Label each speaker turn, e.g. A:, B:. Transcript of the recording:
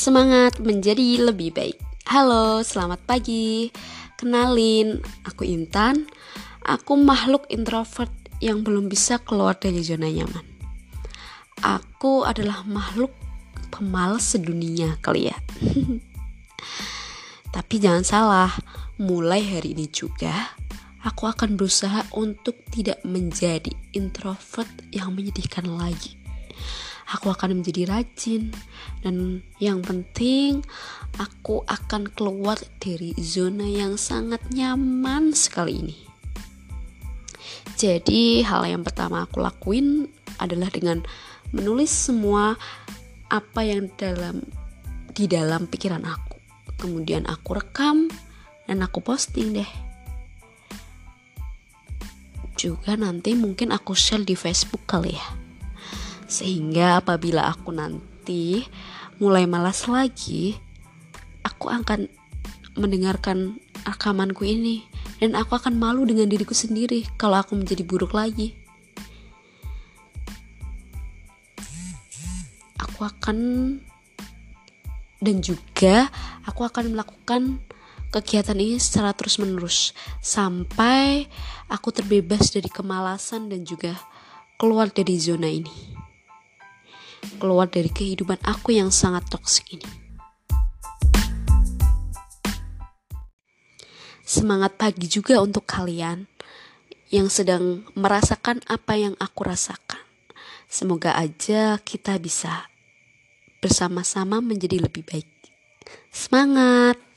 A: Semangat menjadi lebih baik. Halo, selamat pagi. Kenalin, aku Intan. Aku makhluk introvert yang belum bisa keluar dari zona nyaman. Aku adalah makhluk pemalas sedunia kali ya. Tapi jangan salah, mulai hari ini juga aku akan berusaha untuk tidak menjadi introvert yang menyedihkan lagi aku akan menjadi rajin. Dan yang penting aku akan keluar dari zona yang sangat nyaman sekali ini. Jadi hal yang pertama aku lakuin adalah dengan menulis semua apa yang dalam di dalam pikiran aku. Kemudian aku rekam dan aku posting deh. Juga nanti mungkin aku share di Facebook kali ya sehingga apabila aku nanti mulai malas lagi, aku akan mendengarkan rekamanku ini. Dan aku akan malu dengan diriku sendiri kalau aku menjadi buruk lagi. Aku akan dan juga aku akan melakukan kegiatan ini secara terus-menerus. Sampai aku terbebas dari kemalasan dan juga keluar dari zona ini keluar dari kehidupan aku yang sangat toksik ini. Semangat pagi juga untuk kalian yang sedang merasakan apa yang aku rasakan. Semoga aja kita bisa bersama-sama menjadi lebih baik. Semangat!